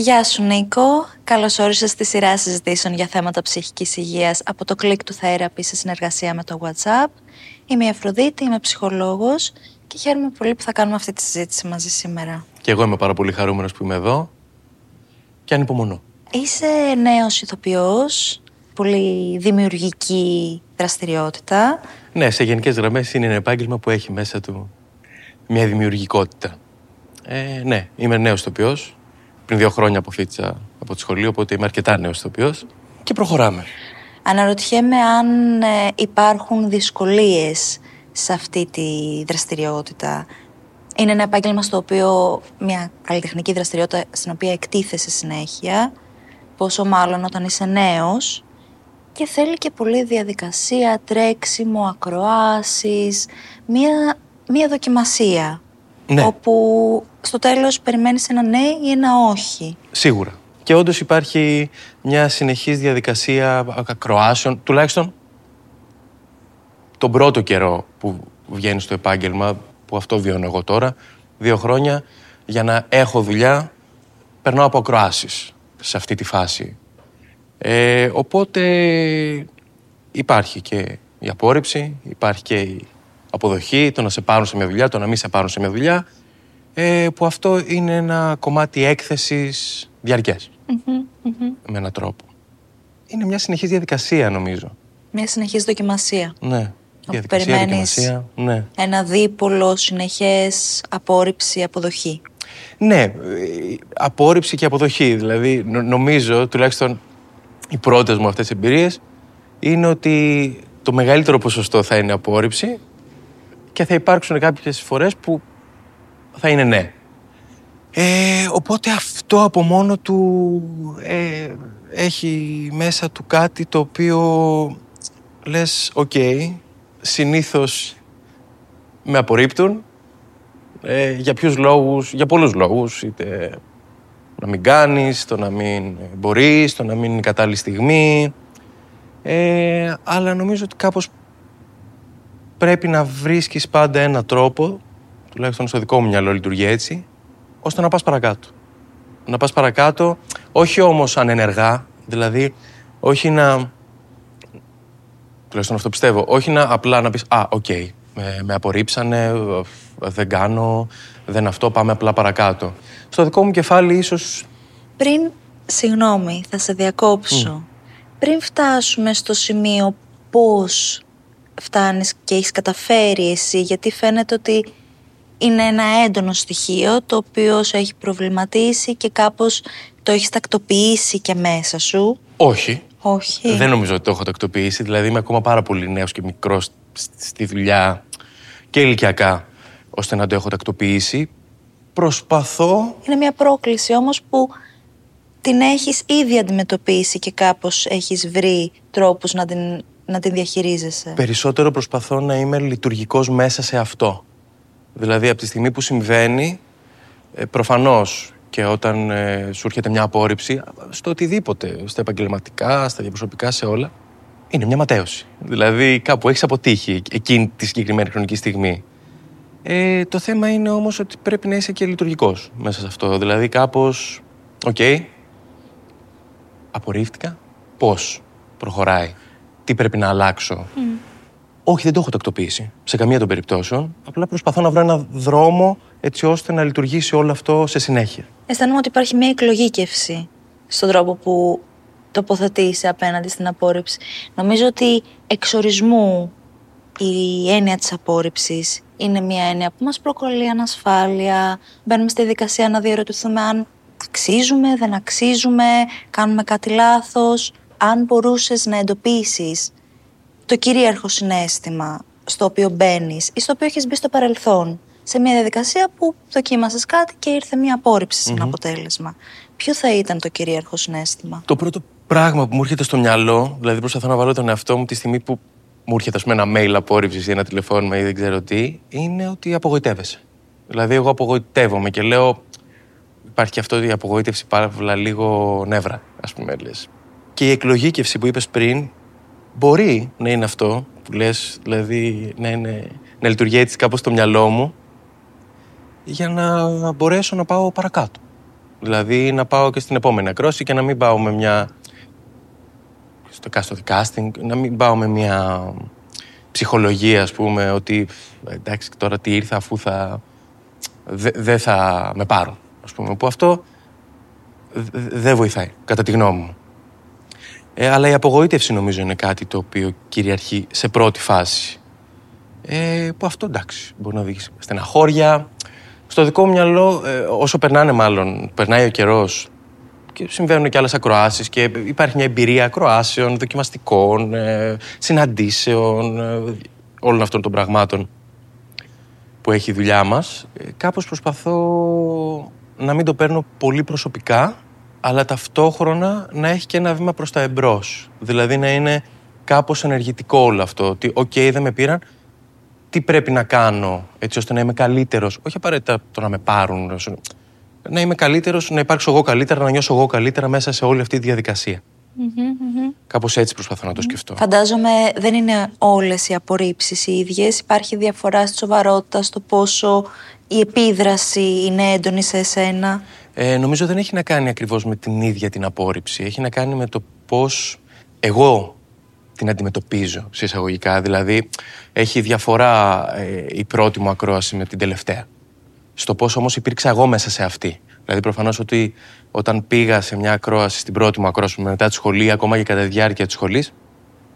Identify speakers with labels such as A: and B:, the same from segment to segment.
A: Γεια σου Νίκο, καλώς όρισες στη σειρά συζητήσεων για θέματα ψυχικής υγείας από το κλικ του Therapy σε συνεργασία με το WhatsApp. Είμαι η Αφροδίτη, είμαι ψυχολόγος και χαίρομαι πολύ που θα κάνουμε αυτή τη συζήτηση μαζί σήμερα.
B: Και εγώ είμαι πάρα πολύ χαρούμενος που είμαι εδώ και ανυπομονώ.
A: Είσαι νέος ηθοποιός, πολύ δημιουργική δραστηριότητα.
B: Ναι, σε γενικές γραμμές είναι ένα επάγγελμα που έχει μέσα του μια δημιουργικότητα. Ε, ναι, είμαι νέος ηθοποιός. Πριν δύο χρόνια αποφύτησα από τη σχολείο, οπότε είμαι αρκετά νέος ηθοποιός. Και προχωράμε.
A: Αναρωτιέμαι αν ε, υπάρχουν δυσκολίες σε αυτή τη δραστηριότητα. Είναι ένα επάγγελμα στο οποίο, μια καλλιτεχνική δραστηριότητα στην οποία εκτίθεσαι συνέχεια, πόσο μάλλον όταν είσαι νέος και θέλει και πολλή διαδικασία, τρέξιμο, ακροάσεις, μια, μια δοκιμασία.
B: Ναι.
A: Όπου στο τέλος περιμένεις ένα ναι ή ένα όχι.
B: Σίγουρα. Και όντως υπάρχει μια συνεχής διαδικασία ακροάσεων, τουλάχιστον τον πρώτο καιρό που βγαίνει στο επάγγελμα, που αυτό βιώνω εγώ τώρα, δύο χρόνια, για να έχω δουλειά, περνάω από ακροάσεις σε αυτή τη φάση. Ε, οπότε υπάρχει και η απόρριψη, υπάρχει και η αποδοχή, το να σε πάρουν σε μια δουλειά, το να μην σε πάρουν σε μια δουλειά, ε, που αυτό είναι ένα κομμάτι έκθεσης διαρκές, με έναν τρόπο. Είναι μια συνεχής διαδικασία νομίζω.
A: Μια συνεχής δοκιμασία.
B: Ναι.
A: Όπου
B: Διαδικασία,
A: περιμένεις
B: δοκιμασία, ναι.
A: ένα δίπολο, συνεχές, απόρριψη, αποδοχή.
B: Ναι, ε, απόρριψη και αποδοχή. Δηλαδή, νο- νομίζω, τουλάχιστον οι πρώτες μου αυτές εμπειρίες, είναι ότι το μεγαλύτερο ποσοστό θα είναι απόρριψη και θα υπάρξουν κάποιες φορές που θα είναι ναι. Ε, οπότε αυτό από μόνο του ε, έχει μέσα του κάτι το οποίο λες, οκ, συνήθως με απορρίπτουν ε, για ποιους λόγους, για πολλούς λόγους, είτε να μην κάνεις, το να μην μπορείς, το να μην είναι η κατάλληλη στιγμή. Ε, αλλά νομίζω ότι κάπως πρέπει να βρίσκεις πάντα ένα τρόπο, τουλάχιστον στο δικό μου μυαλό λειτουργεί έτσι, ώστε να πας παρακάτω. Να πας παρακάτω, όχι όμως ανενεργά, δηλαδή όχι να... Τουλάχιστον αυτό πιστεύω. Όχι να απλά να πεις «Α, οκ, με, με απορρίψανε, ε, δεν κάνω, δεν αυτό, πάμε απλά παρακάτω». Στο δικό μου κεφάλι ίσως
A: Πριν, συγγνώμη, θα σε διακόψω. Πριν φτάσουμε στο σημείο πώς φτάνεις και έχεις καταφέρει εσύ, γιατί φαίνεται ότι είναι ένα έντονο στοιχείο το οποίο σε έχει προβληματίσει και κάπως το έχεις τακτοποιήσει και μέσα σου.
B: όχι.
A: Όχι.
B: Δεν νομίζω ότι το έχω τακτοποιήσει. Δηλαδή είμαι ακόμα πάρα πολύ νέος και μικρός στη δουλειά και ηλικιακά ώστε να το έχω τακτοποιήσει. Προσπαθώ
A: Είναι μια πρόκληση όμως που την έχεις ήδη αντιμετωπίσει και κάπως έχεις βρει τρόπους να την, να την διαχειρίζεσαι;
B: Περισσότερο προσπαθώ να είμαι λειτουργικός μέσα σε αυτό. Δηλαδή, από τη στιγμή που συμβαίνει, ε, προφανώς και όταν ε, σου έρχεται μια απόρριψη, στο οτιδήποτε, στα επαγγελματικά, στα διαπροσωπικά, σε όλα, είναι μια ματαίωση. Δηλαδή, κάπου έχεις αποτύχει εκείνη τη συγκεκριμένη χρονική στιγμή. Ε, το θέμα είναι όμως ότι πρέπει να είσαι και λειτουργικός μέσα σε αυτό. Δηλαδή, κάπως, οκ, απορρίφθηκα, πώς προχωράει, τι πρέπει να αλλάξω. Όχι, δεν το έχω τακτοποιήσει σε καμία των περιπτώσεων. Απλά προσπαθώ να βρω ένα δρόμο έτσι ώστε να λειτουργήσει όλο αυτό σε συνέχεια.
A: Αισθάνομαι ότι υπάρχει μια εκλογήκευση στον τρόπο που τοποθετείσαι απέναντι στην απόρριψη. Νομίζω ότι εξορισμού η έννοια της απόρριψης είναι μια έννοια που μας προκαλεί ανασφάλεια. Μπαίνουμε στη δικασία να διαρωτηθούμε αν αξίζουμε, δεν αξίζουμε, κάνουμε κάτι λάθος. Αν μπορούσες να εντοπίσεις το κυρίαρχο συνέστημα στο οποίο μπαίνεις ή στο οποίο έχεις μπει στο παρελθόν. Σε μια διαδικασία που δοκίμασες κάτι και ήρθε μια απόρριψη σαν αποτέλεσμα. Ποιο θα ήταν το κυρίαρχο συνέστημα;
B: Το πρώτο πράγμα που μου έρχεται στο μυαλό, δηλαδή προσπαθώ να βάλω τον εαυτό μου τη στιγμή που μου έρχεται ας πούμε, ένα mail απόρριψης ή ένα τηλεφώνημα ή δεν ξέρω τι, είναι ότι απογοητεύεσαι. Δηλαδή, εγώ απογοητεύομαι και λέω. Υπάρχει και αυτό η απογοήτευση πάρα λίγο νεύρα, ας πούμε, λες. Και η εκλογήκευση που είπες πριν μπορεί να είναι αυτό που λες, δηλαδή να, είναι, να λειτουργεί έτσι κάπως στο μυαλό μου για να μπορέσω να πάω παρακάτω. Δηλαδή να πάω και στην επόμενη ακρόση και να μην πάω με μια. στο cast casting, να μην πάω με μια ψυχολογία, ας πούμε, ότι εντάξει, τώρα τι ήρθα αφού θα. δεν θα με πάρουν. Ας πούμε, που αυτό δεν βοηθάει, κατά τη γνώμη μου. Ε, αλλά η απογοήτευση νομίζω είναι κάτι το οποίο κυριαρχεί σε πρώτη φάση. Ε, που αυτό εντάξει, μπορεί να οδηγήσει στεναχώρια. Στο δικό μου μυαλό, ε, όσο περνάνε μάλλον, περνάει ο καιρός και συμβαίνουν και άλλες ακροάσεις και υπάρχει μια εμπειρία ακροάσεων, δοκιμαστικών, ε, συναντήσεων, ε, όλων αυτών των πραγμάτων που έχει η δουλειά μας. Ε, κάπως προσπαθώ να μην το παίρνω πολύ προσωπικά, αλλά ταυτόχρονα να έχει και ένα βήμα προς τα εμπρός. Δηλαδή να είναι κάπως ενεργητικό όλο αυτό. Ότι, οκ, δεν με πήραν, τι πρέπει να κάνω έτσι ώστε να είμαι καλύτερος; Όχι απαραίτητα το να με πάρουν. Να είμαι καλύτερος, να υπάρξω εγώ καλύτερα, να νιώσω εγώ καλύτερα μέσα σε όλη αυτή τη διαδικασία. Mm-hmm, Κάπως έτσι προσπαθώ να το σκεφτώ.
A: Φαντάζομαι δεν είναι όλες οι απορρίψεις οι ίδιες. Υπάρχει διαφορά στη σοβαρότητα, στο πόσο η επίδραση είναι έντονη σε εσένα.
B: Ε, νομίζω δεν έχει να κάνει ακριβώς με την ίδια την απόρριψη. Έχει να κάνει με το πώς εγώ την αντιμετωπίζω σε εισαγωγικά. Δηλαδή, έχει διαφορά ε, η πρώτη μου ακρόαση με την τελευταία. Στο πώς όμως υπήρξα εγώ μέσα σε αυτή. Δηλαδή, προφανώς ότι όταν πήγα σε μια ακρόαση, στην πρώτη μου ακρόαση μετά τη σχολή, ακόμα και κατά τη διάρκεια της σχολής,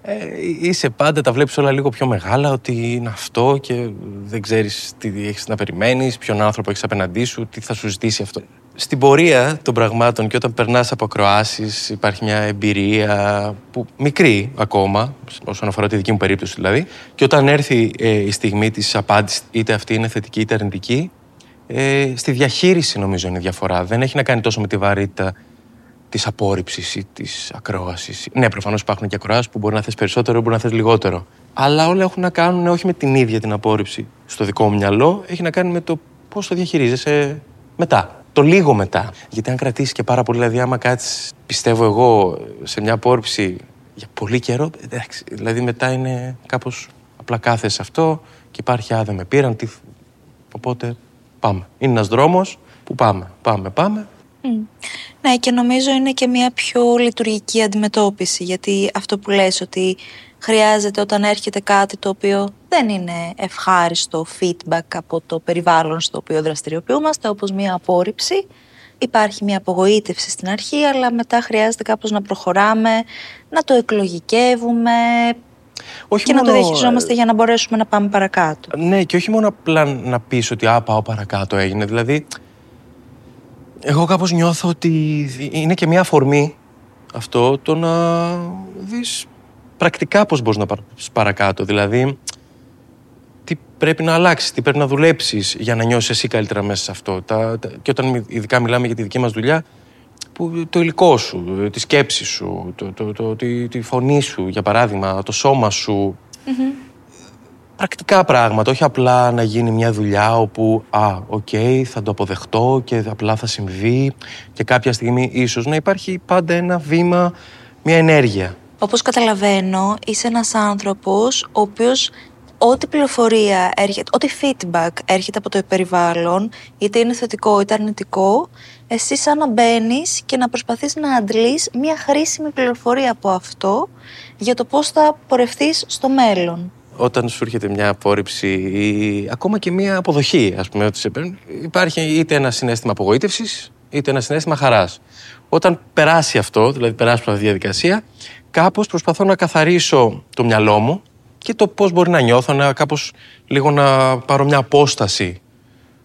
B: ε, είσαι πάντα, τα βλέπεις όλα λίγο πιο μεγάλα, ότι είναι αυτό και δεν ξέρεις τι έχεις να περιμένεις, ποιον άνθρωπο έχεις απέναντί σου, τι θα σου ζητήσει αυτό. Στην πορεία των πραγμάτων και όταν περνάς από ακροάσεις υπάρχει μια εμπειρία που μικρή ακόμα, όσον αφορά τη δική μου περίπτωση δηλαδή, και όταν έρθει ε, η στιγμή της απάντησης, είτε αυτή είναι θετική είτε αρνητική, ε, στη διαχείριση νομίζω είναι η διαφορά. Δεν έχει να κάνει τόσο με τη βαρύτητα της απόρριψης ή της ακρόασης. Ναι, προφανώς υπάρχουν και ακροάσεις που μπορεί να θες περισσότερο, μπορεί να θες λιγότερο. Αλλά όλα έχουν να κάνουν όχι με την ίδια την απόρριψη στο δικό μου μυαλό, έχει να κάνει με το πώς το διαχειρίζεσαι μετά. Το λίγο μετά. Γιατί αν κρατήσει και πάρα πολύ, δηλαδή, άμα κάτσεις, πιστεύω εγώ, σε μια απόρριψη για πολύ καιρό, εντάξει, δηλαδή μετά είναι κάπως απλά κάθεσαι αυτό και υπάρχει άδε με πήραν. Τι... Οπότε πάμε. Είναι ένας δρόμος που πάμε, πάμε, πάμε
A: ναι, και νομίζω είναι και μια πιο λειτουργική αντιμετώπιση, γιατί αυτό που λες ότι χρειάζεται όταν έρχεται κάτι το οποίο δεν είναι ευχάριστο feedback από το περιβάλλον στο οποίο δραστηριοποιούμαστε, όπως μια απόρριψη, υπάρχει μια απογοήτευση στην αρχή, αλλά μετά χρειάζεται κάπως να προχωράμε, να το εκλογικεύουμε,
B: όχι
A: και μόνο... να το διαχειριζόμαστε για να μπορέσουμε να πάμε παρακάτω.
B: Ναι, και όχι μόνο απλά να πεις ότι «Α, πάω παρακάτω» έγινε. Δηλαδή, εγώ κάπως νιώθω ότι είναι και μια αφορμή αυτό το να δεις πρακτικά πώς μπορείς να πάρεις παρακάτω. Δηλαδή, τι πρέπει να αλλάξεις, τι πρέπει να δουλέψεις για να νιώσεις εσύ καλύτερα μέσα σε αυτό. Τα, και όταν ειδικά μιλάμε για τη δική μας δουλειά, που, το υλικό σου, τη σκέψη σου, το, το, το, τη, τη φωνή σου, για παράδειγμα, το σώμα σου πρακτικά πράγματα, όχι απλά να γίνει μια δουλειά όπου «Α, οκ, θα το αποδεχτώ και απλά θα συμβεί» και κάποια στιγμή ίσως να υπάρχει πάντα ένα βήμα, μια ενέργεια.
A: Όπως καταλαβαίνω, είσαι ένας άνθρωπος ο οποίος ό,τι πληροφορία έρχεται, ό,τι feedback έρχεται από το περιβάλλον, είτε είναι θετικό είτε αρνητικό, εσύ σαν να μπαίνεις και να προσπαθείς να αντλείς μια χρήσιμη πληροφορία από αυτό για το πώς θα πορευτείς στο μέλλον
B: όταν σου έρχεται μια απόρριψη ή ακόμα και μια αποδοχή, ας πούμε, ότι σε παίρνει, υπάρχει είτε ένα συνέστημα απογοήτευσης, είτε ένα συνέστημα χαράς. Όταν περάσει αυτό, δηλαδή περάσει από αυτή τη διαδικασία, κάπως προσπαθώ να καθαρίσω το μυαλό μου και το πώς μπορεί να νιώθω, να κάπως λίγο να πάρω μια απόσταση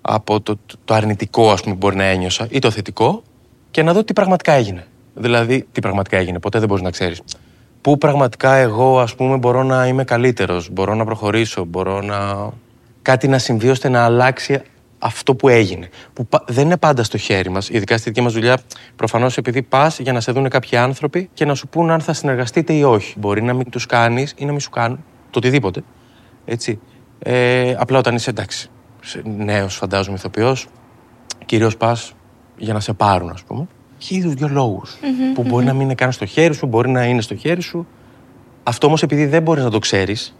B: από το, το αρνητικό, ας πούμε, που μπορεί να ένιωσα ή το θετικό και να δω τι πραγματικά έγινε. Δηλαδή, τι πραγματικά έγινε, ποτέ δεν μπορείς να ξέρεις. Πού πραγματικά εγώ ας πούμε μπορώ να είμαι καλύτερος, μπορώ να προχωρήσω, μπορώ να... κάτι να συμβεί ώστε να αλλάξει αυτό που έγινε. Που δεν είναι πάντα στο χέρι μας, ειδικά στη δική μας δουλειά, προφανώς επειδή πας για να σε δουν κάποιοι άνθρωποι και να σου πούν αν θα συνεργαστείτε ή όχι. Μπορεί να μην τους κάνεις ή να μην σου κάνουν, το οτιδήποτε. Έτσι. Ε, απλά όταν είσαι εντάξει, νέος φαντάζομαι ηθοποιός, κυρίως πας για να σε πάρουν ας πούμε χίλιου δύο λόγους. που μπορεί να μην είναι καν στο χέρι σου, μπορεί να είναι στο χέρι σου. Αυτό όμως επειδή δεν μπορείς να το ξέρεις,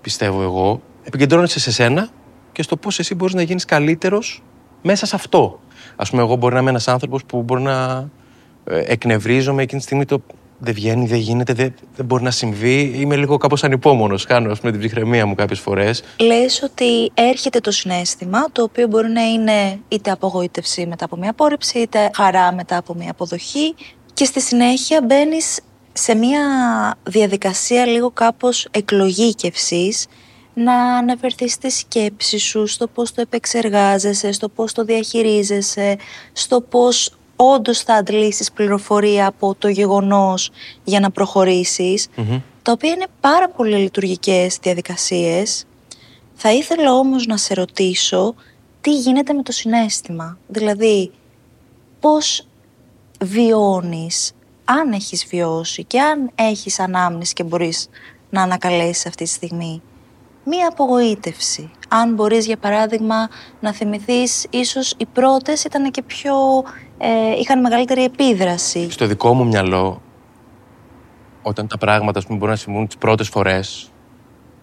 B: πιστεύω εγώ, επικεντρώνεσαι σε σένα και στο πώς εσύ μπορείς να γίνεις καλύτερος μέσα σε αυτό. Α πούμε, εγώ μπορεί να είμαι ένας άνθρωπος που μπορεί να ε, εκνευρίζομαι εκείνη τη στιγμή το δεν βγαίνει, δεν γίνεται, δεν, δεν μπορεί να συμβεί. Είμαι λίγο κάπως ανυπόμονος. Χάνω ας πούμε, την ψυχραιμία μου κάποιες φορές.
A: Λες ότι έρχεται το συνέστημα, το οποίο μπορεί να είναι είτε απογοήτευση μετά από μια απόρριψη, είτε χαρά μετά από μια αποδοχή. Και στη συνέχεια μπαίνεις σε μια διαδικασία λίγο κάπως εκλογήκευσης να αναφερθείς στη σκέψη σου, στο πώς το επεξεργάζεσαι, στο πώς το διαχειρίζεσαι, στο πώς όντως θα αντλήσεις πληροφορία από το γεγονός για να προχωρησεις τα οποία είναι πάρα πολύ λειτουργικές διαδικασίες. Θα ήθελα όμως να σε ρωτήσω τι γίνεται με το συνέστημα; Δηλαδή, πώς βιώνεις, αν έχεις βιώσει και αν έχεις ανάμνηση και μπορείς να ανακαλέσεις αυτή τη στιγμή; Μία απογοήτευση. Αν μπορείς για παράδειγμα να θυμηθείς ίσως οι πρώτες ήταν και πιο... Ε, είχαν μεγαλύτερη επίδραση.
B: Στο δικό μου μυαλό, όταν τα πράγματα πούμε, μπορούν να συμβούν τις πρώτες φορές,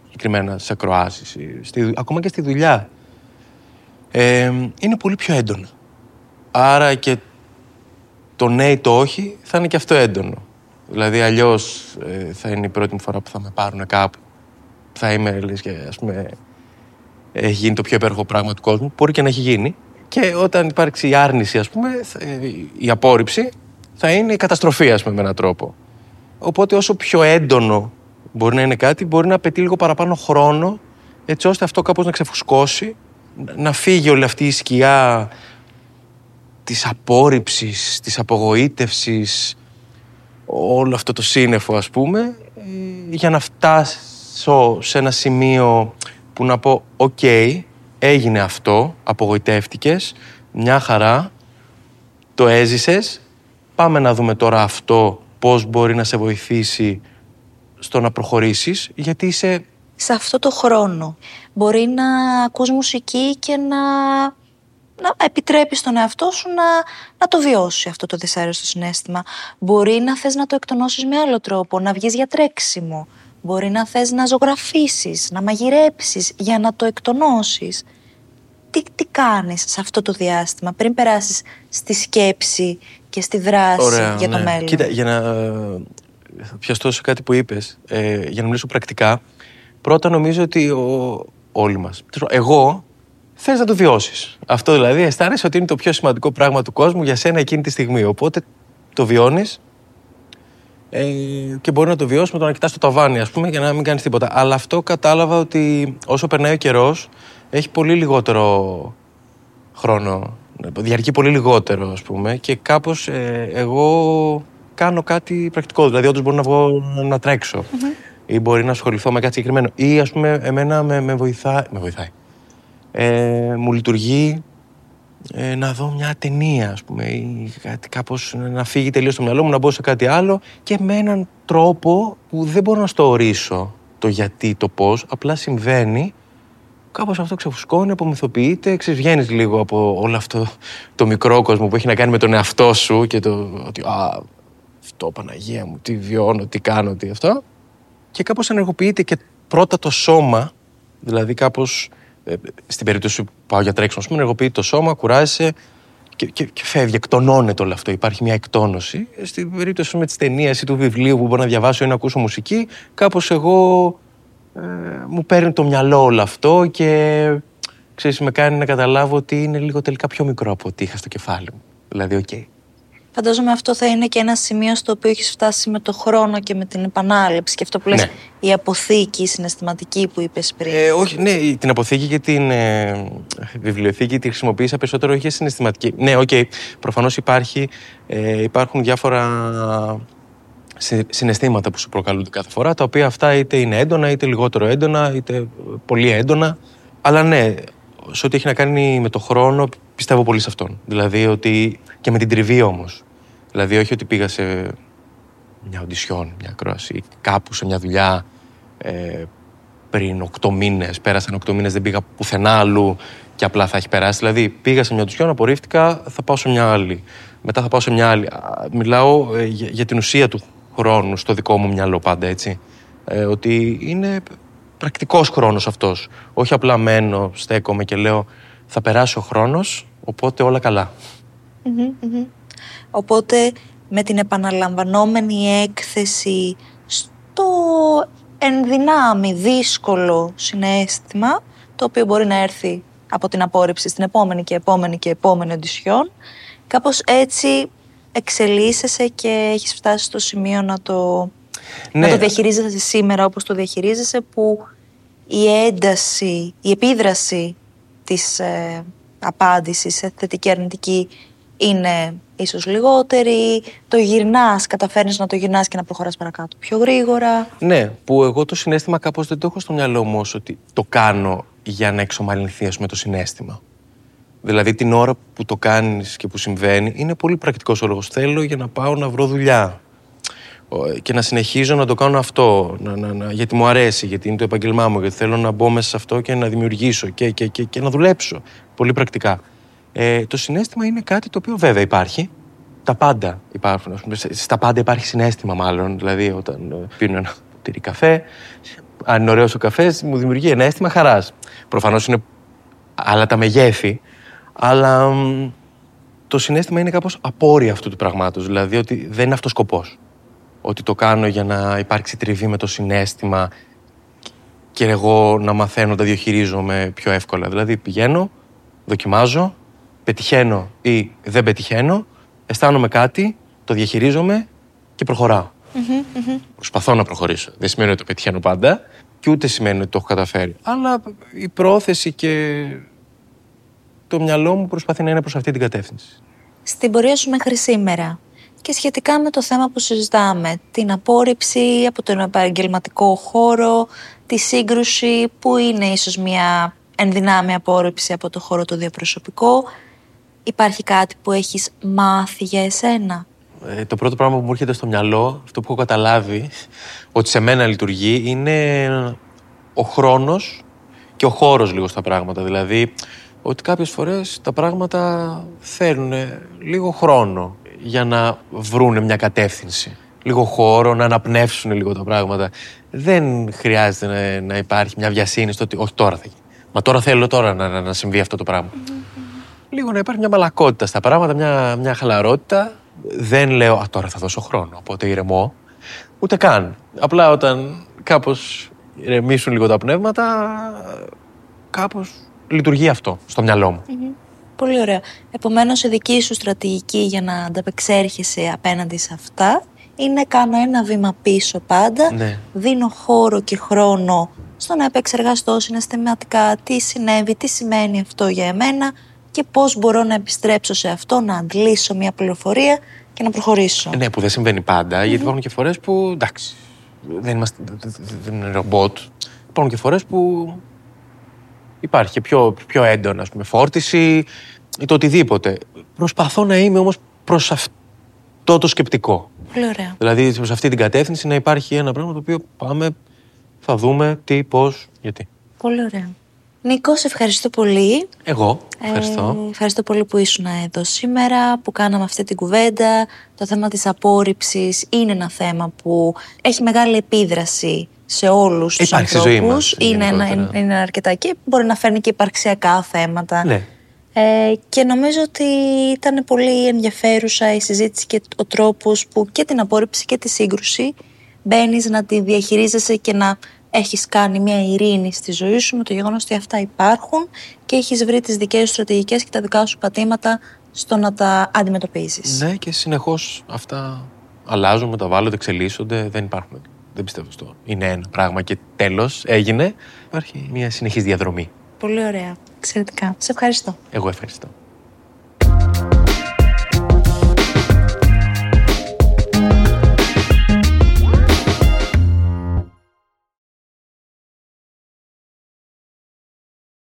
B: συγκεκριμένα σε ακροάσεις, ακόμα και στη δουλειά, ε, είναι πολύ πιο έντονα. Άρα και το ναι ή το όχι θα είναι και αυτό έντονο. Δηλαδή αλλιώς ε, θα είναι η πρώτη φορά που θα με πάρουν κάπου θα είμαι λες, και ας πούμε έχει γίνει το πιο υπέροχο πράγμα του κόσμου. Μπορεί και να έχει γίνει. Και όταν υπάρξει η άρνηση, ας πούμε, η απόρριψη, θα είναι η καταστροφή, ας πούμε, με έναν τρόπο. Οπότε όσο πιο έντονο μπορεί να είναι κάτι, μπορεί να απαιτεί λίγο παραπάνω χρόνο, έτσι ώστε αυτό κάπως να ξεφουσκώσει, να φύγει όλη αυτή η σκιά της απόρριψης, της απογοήτευσης, όλο αυτό το σύννεφο, ας πούμε, ε, για να φτάσεις σε ένα σημείο που να πω «ΟΚ, έγινε αυτό, απογοητεύτηκες, μια χαρά, το έζησες, πάμε να δούμε τώρα αυτό πώς μπορεί να σε βοηθήσει στο να προχωρήσεις, γιατί είσαι...
A: Σε αυτό το χρόνο μπορεί να ακούς μουσική και να, να επιτρέπεις τον εαυτό σου να, να το βιώσει αυτό το δυσάρεστο συνέστημα. Μπορεί να θες να το εκτονώσεις με άλλο τρόπο, να βγεις για τρέξιμο. Μπορεί να θες να ζωγραφίσεις, να μαγειρέψεις για να το εκτονώσεις. Τι, τι κάνεις σε αυτό το διάστημα πριν περάσεις στη σκέψη και στη δράση για το ναι. μέλλον;
B: Κοίτα, για να ε, πιαστώ σε κάτι που είπες, ε, για να μιλήσω πρακτικά, πρώτα νομίζω ότι ο, όλοι μας, εγώ Θες να το βιώσεις. Αυτό δηλαδή αισθάνεσαι ότι είναι το πιο σημαντικό πράγμα του κόσμου για σένα εκείνη τη στιγμή. Οπότε το βιώνεις ε, και μπορεί να το βιώσει με το να κοιτάς το ταβάνι, ας πούμε, για να μην κάνεις τίποτα. Αλλά αυτό κατάλαβα ότι όσο περνάει ο καιρός, έχει πολύ λιγότερο χρόνο. Διαρκεί πολύ λιγότερο, ας πούμε, και κάπως ε, εγώ κάνω κάτι πρακτικό. Δηλαδή, όντως μπορώ να βγω να τρεξω ή μπορεί να ασχοληθώ με κάτι συγκεκριμένο. Ή, ας πούμε, εμένα με, με, βοηθά, με βοηθάει. Ε, μου λειτουργεί ε, να δω μια ταινία, ας πούμε, ή κάτι κάπως να φύγει τελείως το μυαλό μου, να μπω σε κάτι άλλο και με έναν τρόπο που δεν μπορώ να στο ορίσω το γιατί, το πώς, απλά συμβαίνει. Κάπως αυτό ξεφουσκώνει, απομυθοποιείται, ξεβγαίνεις λίγο από όλο αυτό το μικρό κόσμο που έχει να κάνει με τον εαυτό σου και το ότι α, αυτό Παναγία μου, τι βιώνω, τι κάνω, τι αυτό και κάπως ενεργοποιείται και πρώτα το σώμα, δηλαδή κάπως ε, στην περίπτωση που πάω για τρέξιμο, ας πούμε, ενεργοποιεί το σώμα, κουράζεσαι και, και, και φεύγει, εκτονώνεται όλο αυτό. Υπάρχει μια εκτόνωση. Ε, στην περίπτωση με της ταινίας ή του βιβλίου που μπορώ να διαβάσω ή να ακούσω μουσική, κάπως εγώ ε, μου παίρνει το μυαλό όλο αυτό και ξέρεις, με κάνει να καταλάβω ότι είναι λίγο τελικά πιο μικρό από ό,τι είχα στο κεφάλι μου. Δηλαδή, ok. Okay.
A: Φαντάζομαι αυτό θα είναι και ένα σημείο στο οποίο έχεις φτάσει με το χρόνο και με την επανάληψη. Και αυτό που λες, ναι. η αποθήκη, η συναισθηματική που είπες πριν.
B: Ε, όχι, ναι, την αποθήκη και την ε, βιβλιοθήκη τη χρησιμοποίησα περισσότερο όχι για συναισθηματική. Ναι, ok, okay, προφανώς υπάρχει, ε, υπάρχουν διάφορα συναισθήματα που σου προκαλούνται κάθε φορά, τα οποία αυτά είτε είναι έντονα, είτε λιγότερο έντονα, είτε πολύ έντονα. Αλλά ναι, σε ό,τι έχει να κάνει με το χρόνο, πιστεύω πολύ σε αυτόν. Δηλαδή ότι και με την τριβή όμως. Δηλαδή, όχι ότι πήγα σε μια οντισιόν, μια ακρόαση, κάπου σε μια δουλειά ε, πριν οκτώ μήνες. Πέρασαν οκτώ μήνες, δεν πήγα πουθενά αλλού και απλά θα έχει περάσει. Δηλαδή, πήγα σε μια οντισιόν, απορρίφθηκα, θα πάω σε μια άλλη. Μετά θα πάω σε μια άλλη. Μιλάω ε, για, για, την ουσία του χρόνου στο δικό μου μυαλό πάντα έτσι. Ε, ότι είναι πρακτικός χρόνος αυτός. Όχι απλά μένω, στέκομαι και λέω θα περάσει ο χρόνος, Οπότε όλα καλά.
A: Οπότε με την επαναλαμβανόμενη έκθεση στο ενδυνάμει δύσκολο συνέστημα το οποίο μπορεί να έρθει από την απόρριψη στην επόμενη και επόμενη και επόμενη οντισιόν κάπως έτσι εξελίσσεσαι και έχεις φτάσει στο σημείο να το, να
B: Ναι.
A: το διαχειρίζεσαι σήμερα όπως το διαχειρίζεσαι που η ένταση, η επίδραση της ε, απάντησης σε θετική αρνητική είναι ίσως λιγότερη, το γυρνάς, καταφέρνεις να το γυρνάς και να προχωράς παρακάτω πιο γρήγορα.
B: Ναι, που εγώ το συνέστημα κάπως δεν το έχω στο μυαλό μου ως ότι το κάνω για να εξομαλυνθεί ας πούμε, το συνέστημα. Δηλαδή την ώρα που το κάνεις και που συμβαίνει είναι πολύ πρακτικός ο λόγος. Θέλω για να πάω να βρω δουλειά Ο, και να συνεχίζω να το κάνω αυτό, να, να, να, γιατί μου αρέσει, γιατί είναι το επαγγελμά μου, γιατί θέλω να μπω μέσα σε αυτό και να δημιουργήσω και, και, και, και να δουλέψω. Πολύ πρακτικά. Ε, το συνέστημα είναι κάτι το οποίο βέβαια υπάρχει. Τα πάντα υπάρχουν. ας πούμε. Σε- Στα πάντα υπάρχει συνέστημα, μάλλον. Δηλαδή, όταν ε, πίνω ένα ποτήρι καφέ, αν είναι ωραίος ο καφές, μου δημιουργεί ένα αίσθημα χαράς. Προφανώς είναι άλλα τα μεγέθη, αλλά μ, το συνέστημα είναι κάπως απόρρια αυτού του πραγμάτος. Δηλαδή ότι δεν είναι αυτός σκοπός. Ότι το κάνω για να υπάρξει τριβή με το συνέστημα και εγώ να μαθαίνω να τα διαχειρίζομαι πιο εύκολα. Δηλαδή πηγαίνω, δοκιμάζω, πετυχαίνω ή δεν πετυχαίνω, αισθάνομαι κάτι, το διαχειρίζομαι και προχωράω. Προσπαθώ να προχωρήσω. Δεν σημαίνει ότι το πετυχαίνω πάντα και ούτε σημαίνει ότι το έχω καταφέρει. Αλλά η πρόθεση και το μυαλό μου προσπαθεί να είναι προς αυτή την κατεύθυνση.
A: Στην πορεία σου μέχρι σήμερα και σχετικά με το θέμα που συζητάμε, την απόρριψη από τον επαγγελματικό χώρο, τη σύγκρουση που είναι ίσως μια ενδυνάμει απόρριψη από το χώρο το διαπροσωπικό, υπάρχει κάτι που έχεις μάθει για εσένα;
B: Ε, το πρώτο πράγμα που μου έρχεται στο μυαλό, αυτό που έχω καταλάβει, ότι σε μένα λειτουργεί, είναι ο χρόνος και ο χώρος λίγο στα πράγματα. Δηλαδή, ότι κάποιες φορές τα πράγματα θέλουν λίγο χρόνο για να βρούνε μια κατεύθυνση. Λίγο χώρο, να αναπνεύσουν λίγο τα πράγματα. Δεν χρειάζεται να, να υπάρχει μια βιασύνη στο ότι όχι τώρα θα γίνει. Μα τώρα θέλω τώρα να, να, να συμβεί αυτό το πράγμα. Λίγο να υπάρχει μια μαλακότητα στα πράγματα, μια, μια χαλαρότητα. Δεν λέω, Α, τώρα θα δώσω χρόνο, οπότε ηρεμώ. Ούτε καν. Απλά όταν κάπως ηρεμήσουν λίγο τα πνεύματα, κάπως λειτουργεί αυτό στο μυαλό μου.
A: Πολύ ωραία. Επομένως, η δική σου στρατηγική για να ανταπεξέρχεσαι απέναντι σε αυτά είναι κάνω ένα βήμα πίσω πάντα,
B: Ναι.
A: δίνω χώρο και χρόνο στο να επεξεργαστώ συναισθηματικά τι συνέβη, τι σημαίνει αυτό για εμένα και πώς μπορώ να επιστρέψω σε αυτό, να αντλήσω μια πληροφορία και να προχωρήσω.
B: Ναι, που δεν συμβαίνει πάντα, γιατί υπάρχουν και φορές που, εντάξει, δεν, είμαστε, δεν είναι ρομπότ. Υπάρχουν και φορές που υπάρχει και πιο, πιο έντονα, ας πούμε, φόρτιση ή το οτιδήποτε. Προσπαθώ να είμαι όμως προς αυτό το σκεπτικό.
A: Πολύ ωραία.
B: Δηλαδή, προς αυτή την κατεύθυνση να υπάρχει ένα πράγμα το οποίο πάμε, θα δούμε τι, πώς, γιατί.
A: Πολύ ωραία. Νίκο, σε ευχαριστώ πολύ.
B: Εγώ, ευχαριστώ.
A: Ε, ευχαριστώ πολύ που ήσουν εδώ σήμερα, που κάναμε αυτή την κουβέντα. Το θέμα της απόρριψης είναι ένα θέμα που έχει μεγάλη επίδραση σε όλους τους
B: Υπάρχει στη ζωή
A: ανθρώπους.
B: μας,
A: είναι, ένα,
B: γενικότερα.
A: είναι αρκετά και μπορεί να φέρνει και υπαρξιακά θέματα.
B: Ναι.
A: Ε, και νομίζω ότι ήταν πολύ ενδιαφέρουσα η συζήτηση και ο τρόπος που και την απόρριψη και τη σύγκρουση μπαίνεις να τη διαχειρίζεσαι και να έχεις κάνει μια ειρήνη στη ζωή σου με το γεγονός ότι αυτά υπάρχουν και έχεις βρει τις δικές σου στρατηγικές και τα δικά σου πατήματα στο να τα αντιμετωπίζεις.
B: Ναι, και συνεχώς αυτά αλλάζουν, μεταβάλλονται, εξελίσσονται. Δεν υπάρχουν. Δεν πιστεύω στο. Είναι ένα πράγμα και τέλος έγινε. Υπάρχει μια συνεχής διαδρομή.
A: Πολύ ωραία. Εξαιρετικά. Σε ευχαριστώ.
B: Εγώ ευχαριστώ.